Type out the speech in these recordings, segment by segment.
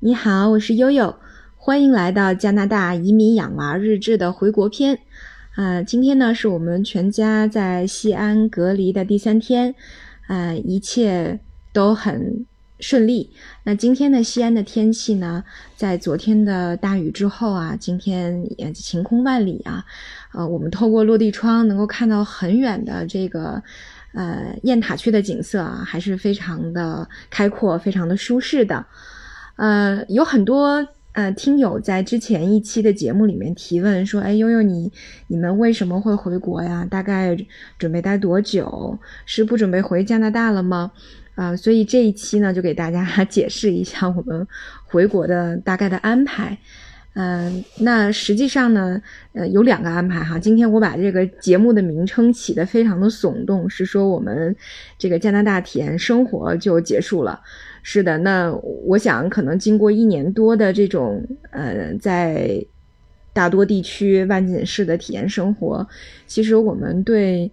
你好，我是悠悠，欢迎来到加拿大移民养娃日志的回国篇。啊，今天呢是我们全家在西安隔离的第三天，啊，一切都很顺利。那今天的西安的天气呢，在昨天的大雨之后啊，今天晴空万里啊。呃，我们透过落地窗能够看到很远的这个呃雁塔区的景色啊，还是非常的开阔，非常的舒适的。呃，有很多呃听友在之前一期的节目里面提问说，哎，悠悠你你们为什么会回国呀？大概准备待多久？是不准备回加拿大了吗？啊，所以这一期呢，就给大家 解释一下我们回国的大概的安排。嗯，那实际上呢，呃，有两个安排哈。今天我把这个节目的名称起得非常的耸动，是说我们这个加拿大体验生活就结束了。是的，那我想可能经过一年多的这种呃，在大多地区万锦市的体验生活，其实我们对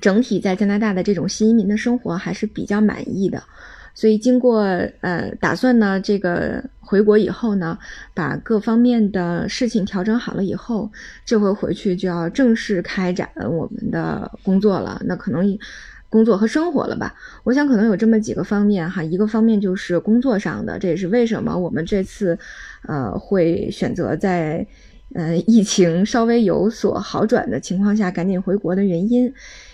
整体在加拿大的这种新移民的生活还是比较满意的。所以经过呃打算呢，这个回国以后呢，把各方面的事情调整好了以后，这回回去就要正式开展我们的工作了。那可能。工作和生活了吧？我想可能有这么几个方面哈。一个方面就是工作上的，这也是为什么我们这次，呃，会选择在，呃，疫情稍微有所好转的情况下赶紧回国的原因。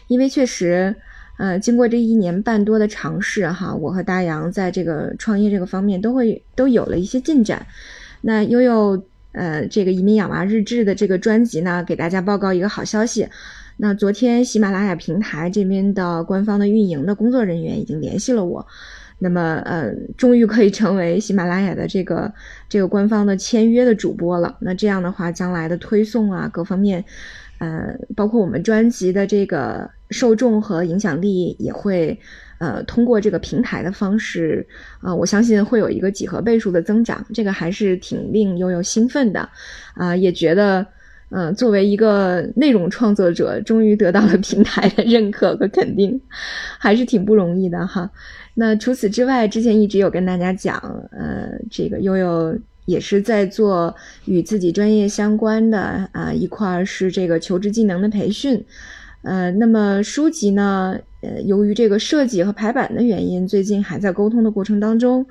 因为确实，呃，经过这一年半多的尝试哈，我和大洋在这个创业这个方面都会都有了一些进展。那悠悠，呃，这个移民养娃日志的这个专辑呢，给大家报告一个好消息。那昨天喜马拉雅平台这边的官方的运营的工作人员已经联系了我，那么呃，终于可以成为喜马拉雅的这个这个官方的签约的主播了。那这样的话，将来的推送啊，各方面，呃，包括我们专辑的这个受众和影响力也会呃通过这个平台的方式啊，我相信会有一个几何倍数的增长，这个还是挺令悠悠兴奋的啊，也觉得。嗯，作为一个内容创作者，终于得到了平台的认可和肯定，还是挺不容易的哈。那除此之外，之前一直有跟大家讲，呃，这个悠悠也是在做与自己专业相关的啊一块是这个求职技能的培训，呃，那么书籍呢，呃，由于这个设计和排版的原因，最近还在沟通的过程当中，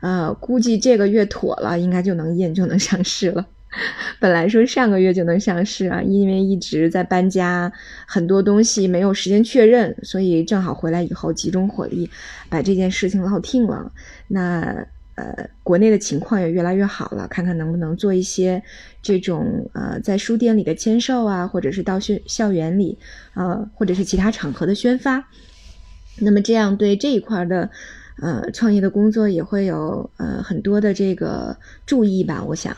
呃，估计这个月妥了，应该就能印就能上市了。本来说上个月就能上市啊，因为一直在搬家，很多东西没有时间确认，所以正好回来以后集中火力把这件事情落定了。那呃，国内的情况也越来越好了，看看能不能做一些这种呃，在书店里的签售啊，或者是到校校园里呃，或者是其他场合的宣发。那么这样对这一块的呃创业的工作也会有呃很多的这个注意吧，我想。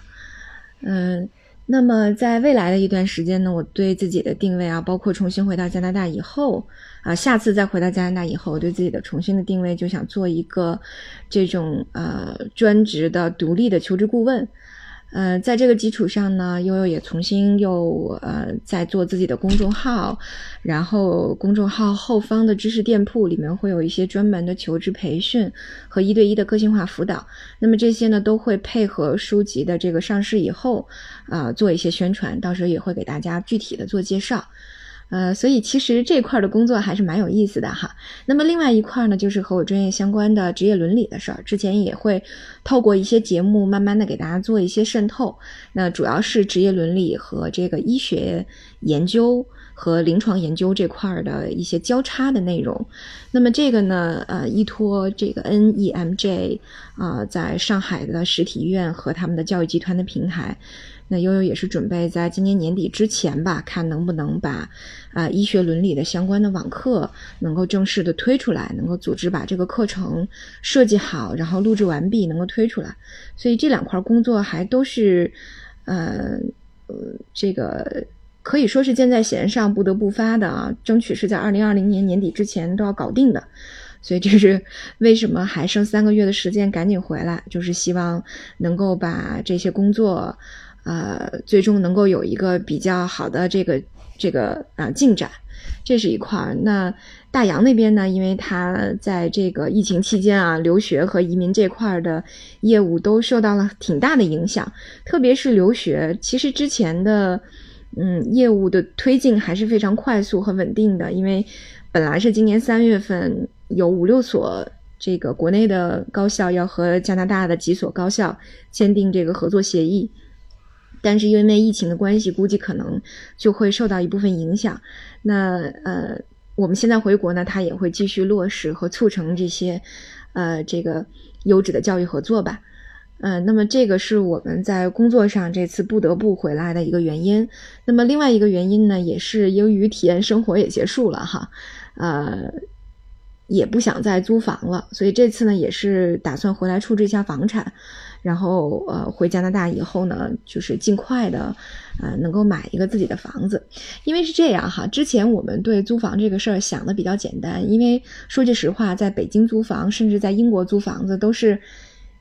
嗯，那么在未来的一段时间呢，我对自己的定位啊，包括重新回到加拿大以后啊，下次再回到加拿大以后，我对自己的重新的定位就想做一个这种呃专职的独立的求职顾问。呃，在这个基础上呢，悠悠也重新又呃在做自己的公众号，然后公众号后方的知识店铺里面会有一些专门的求职培训和一对一的个性化辅导。那么这些呢，都会配合书籍的这个上市以后啊做一些宣传，到时候也会给大家具体的做介绍。呃，所以其实这块的工作还是蛮有意思的哈。那么另外一块呢，就是和我专业相关的职业伦理的事儿，之前也会透过一些节目，慢慢的给大家做一些渗透。那主要是职业伦理和这个医学研究和临床研究这块的一些交叉的内容。那么这个呢，呃，依托这个 NEMJ 啊，在上海的实体医院和他们的教育集团的平台。那悠悠也是准备在今年年底之前吧，看能不能把啊医学伦理的相关的网课能够正式的推出来，能够组织把这个课程设计好，然后录制完毕，能够推出来。所以这两块工作还都是，呃呃，这个可以说是箭在弦上，不得不发的啊，争取是在二零二零年年底之前都要搞定的。所以这是为什么还剩三个月的时间赶紧回来，就是希望能够把这些工作。呃，最终能够有一个比较好的这个这个啊进展，这是一块儿。那大洋那边呢，因为他在这个疫情期间啊，留学和移民这块的业务都受到了挺大的影响，特别是留学，其实之前的嗯业务的推进还是非常快速和稳定的，因为本来是今年三月份有五六所这个国内的高校要和加拿大的几所高校签订这个合作协议。但是因为疫情的关系，估计可能就会受到一部分影响。那呃，我们现在回国呢，他也会继续落实和促成这些，呃，这个优质的教育合作吧。呃，那么这个是我们在工作上这次不得不回来的一个原因。那么另外一个原因呢，也是由于体验生活也结束了哈，呃，也不想再租房了，所以这次呢，也是打算回来处置一下房产。然后，呃，回加拿大以后呢，就是尽快的，呃，能够买一个自己的房子。因为是这样哈，之前我们对租房这个事儿想的比较简单，因为说句实话，在北京租房，甚至在英国租房子都是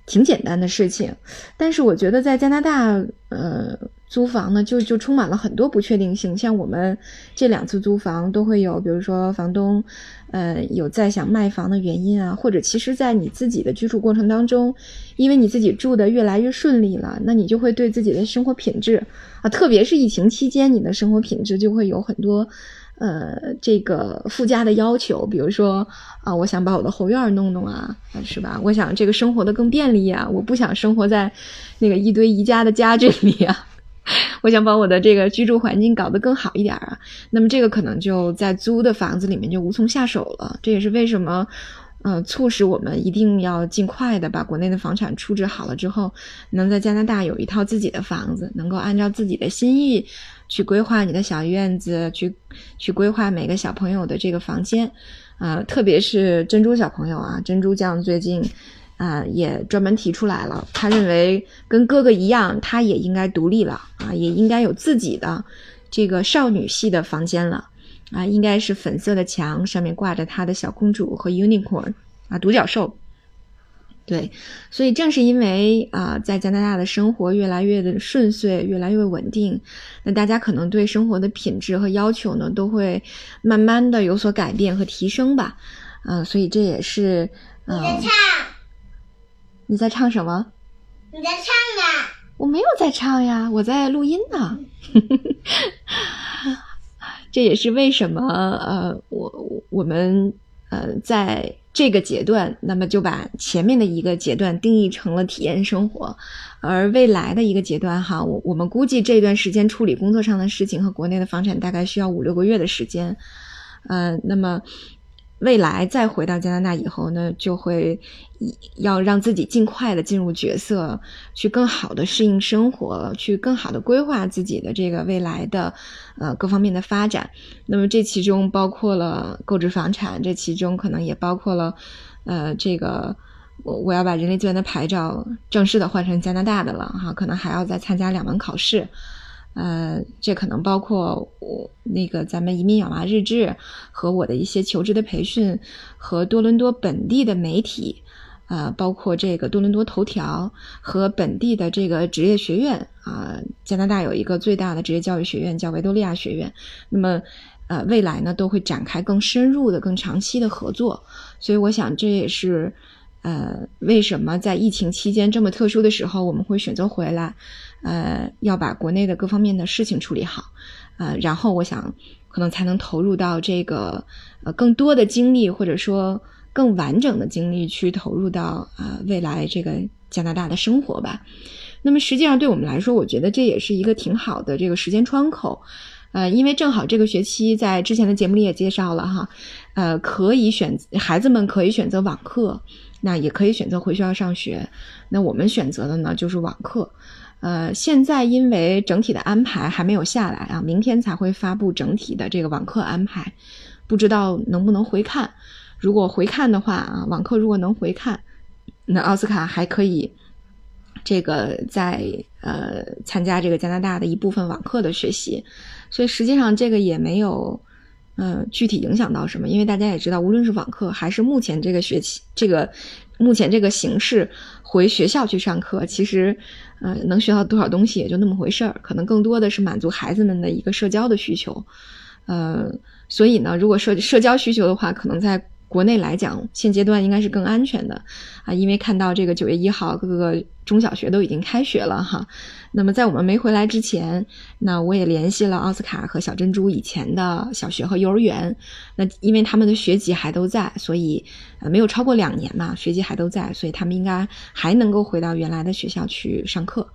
挺简单的事情。但是我觉得在加拿大，呃。租房呢，就就充满了很多不确定性。像我们这两次租房都会有，比如说房东，呃，有在想卖房的原因啊，或者其实，在你自己的居住过程当中，因为你自己住的越来越顺利了，那你就会对自己的生活品质啊，特别是疫情期间，你的生活品质就会有很多，呃，这个附加的要求。比如说啊，我想把我的后院弄弄啊，是吧？我想这个生活的更便利啊，我不想生活在那个一堆宜家的家具里啊。我想把我的这个居住环境搞得更好一点啊，那么这个可能就在租的房子里面就无从下手了。这也是为什么，呃，促使我们一定要尽快的把国内的房产处置好了之后，能在加拿大有一套自己的房子，能够按照自己的心意去规划你的小院子，去去规划每个小朋友的这个房间，啊，特别是珍珠小朋友啊，珍珠酱最近。啊，也专门提出来了。他认为跟哥哥一样，他也应该独立了啊，也应该有自己的这个少女系的房间了啊，应该是粉色的墙，上面挂着他的小公主和 unicorn 啊，独角兽。对，所以正是因为啊，在加拿大的生活越来越的顺遂，越来越稳定，那大家可能对生活的品质和要求呢，都会慢慢的有所改变和提升吧。嗯，所以这也是你在唱。你在唱什么？你在唱呢？我没有在唱呀，我在录音呢。这也是为什么呃，我我们呃在这个阶段，那么就把前面的一个阶段定义成了体验生活，而未来的一个阶段哈，我我们估计这段时间处理工作上的事情和国内的房产大概需要五六个月的时间，呃，那么。未来再回到加拿大以后呢，就会要让自己尽快的进入角色，去更好的适应生活，去更好的规划自己的这个未来的呃各方面的发展。那么这其中包括了购置房产，这其中可能也包括了呃这个我我要把人力资源的牌照正式的换成加拿大的了哈，可能还要再参加两门考试。呃，这可能包括我那个咱们移民养娃日志和我的一些求职的培训，和多伦多本地的媒体，呃，包括这个多伦多头条和本地的这个职业学院啊，加拿大有一个最大的职业教育学院叫维多利亚学院，那么呃，未来呢都会展开更深入的、更长期的合作，所以我想这也是呃为什么在疫情期间这么特殊的时候我们会选择回来。呃，要把国内的各方面的事情处理好，呃，然后我想可能才能投入到这个呃更多的精力，或者说更完整的精力去投入到啊未来这个加拿大的生活吧。那么实际上对我们来说，我觉得这也是一个挺好的这个时间窗口，呃，因为正好这个学期在之前的节目里也介绍了哈，呃，可以选孩子们可以选择网课，那也可以选择回学校上学，那我们选择的呢就是网课。呃，现在因为整体的安排还没有下来啊，明天才会发布整体的这个网课安排，不知道能不能回看。如果回看的话啊，网课如果能回看，那奥斯卡还可以这个在呃参加这个加拿大的一部分网课的学习。所以实际上这个也没有呃具体影响到什么，因为大家也知道，无论是网课还是目前这个学期这个目前这个形式回学校去上课，其实。呃，能学到多少东西也就那么回事儿，可能更多的是满足孩子们的一个社交的需求，呃，所以呢，如果社社交需求的话，可能在国内来讲，现阶段应该是更安全的啊，因为看到这个九月一号，各个中小学都已经开学了哈。那么在我们没回来之前，那我也联系了奥斯卡和小珍珠以前的小学和幼儿园，那因为他们的学籍还都在，所以呃没有超过两年嘛，学籍还都在，所以他们应该还能够回到原来的学校去上课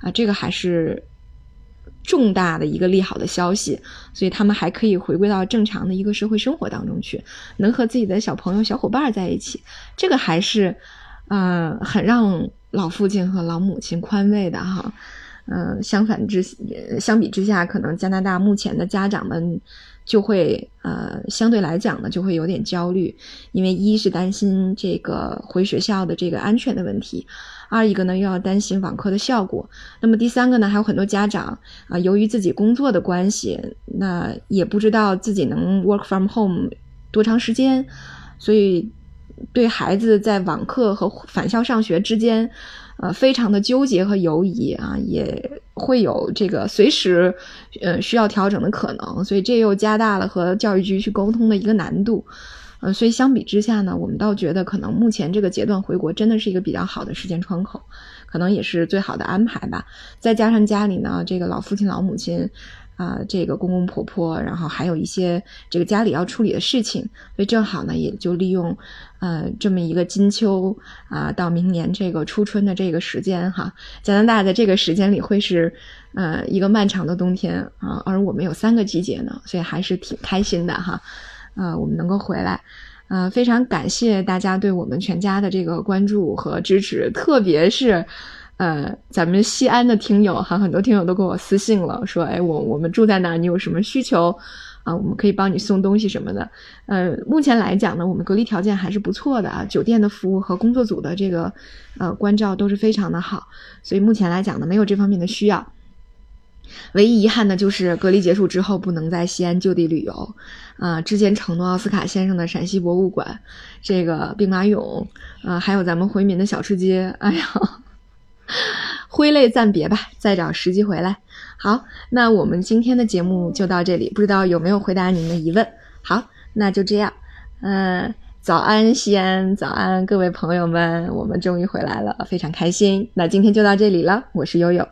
啊，这个还是。重大的一个利好的消息，所以他们还可以回归到正常的一个社会生活当中去，能和自己的小朋友、小伙伴在一起，这个还是，呃，很让老父亲和老母亲宽慰的哈。嗯，相反之相比之下，可能加拿大目前的家长们就会呃相对来讲呢就会有点焦虑，因为一是担心这个回学校的这个安全的问题。二一个呢，又要担心网课的效果。那么第三个呢，还有很多家长啊，由于自己工作的关系，那也不知道自己能 work from home 多长时间，所以对孩子在网课和返校上学之间，呃，非常的纠结和犹疑啊，也会有这个随时呃需要调整的可能。所以这又加大了和教育局去沟通的一个难度。呃，所以相比之下呢，我们倒觉得可能目前这个阶段回国真的是一个比较好的时间窗口，可能也是最好的安排吧。再加上家里呢，这个老父亲、老母亲，啊，这个公公婆婆，然后还有一些这个家里要处理的事情，所以正好呢，也就利用，呃，这么一个金秋啊，到明年这个初春的这个时间哈，加拿大在这个时间里会是，呃，一个漫长的冬天啊，而我们有三个季节呢，所以还是挺开心的哈。啊，我们能够回来，呃，非常感谢大家对我们全家的这个关注和支持，特别是，呃，咱们西安的听友哈，很多听友都给我私信了，说，哎，我我们住在哪？你有什么需求啊？我们可以帮你送东西什么的。呃，目前来讲呢，我们隔离条件还是不错的啊，酒店的服务和工作组的这个呃关照都是非常的好，所以目前来讲呢，没有这方面的需要。唯一遗憾的就是隔离结束之后不能在西安就地旅游，啊，之前承诺奥斯卡先生的陕西博物馆，这个兵马俑，啊，还有咱们回民的小吃街，哎呀，挥泪暂别吧，再找时机回来。好，那我们今天的节目就到这里，不知道有没有回答您的疑问？好，那就这样，嗯，早安西安，早安各位朋友们，我们终于回来了，非常开心。那今天就到这里了，我是悠悠。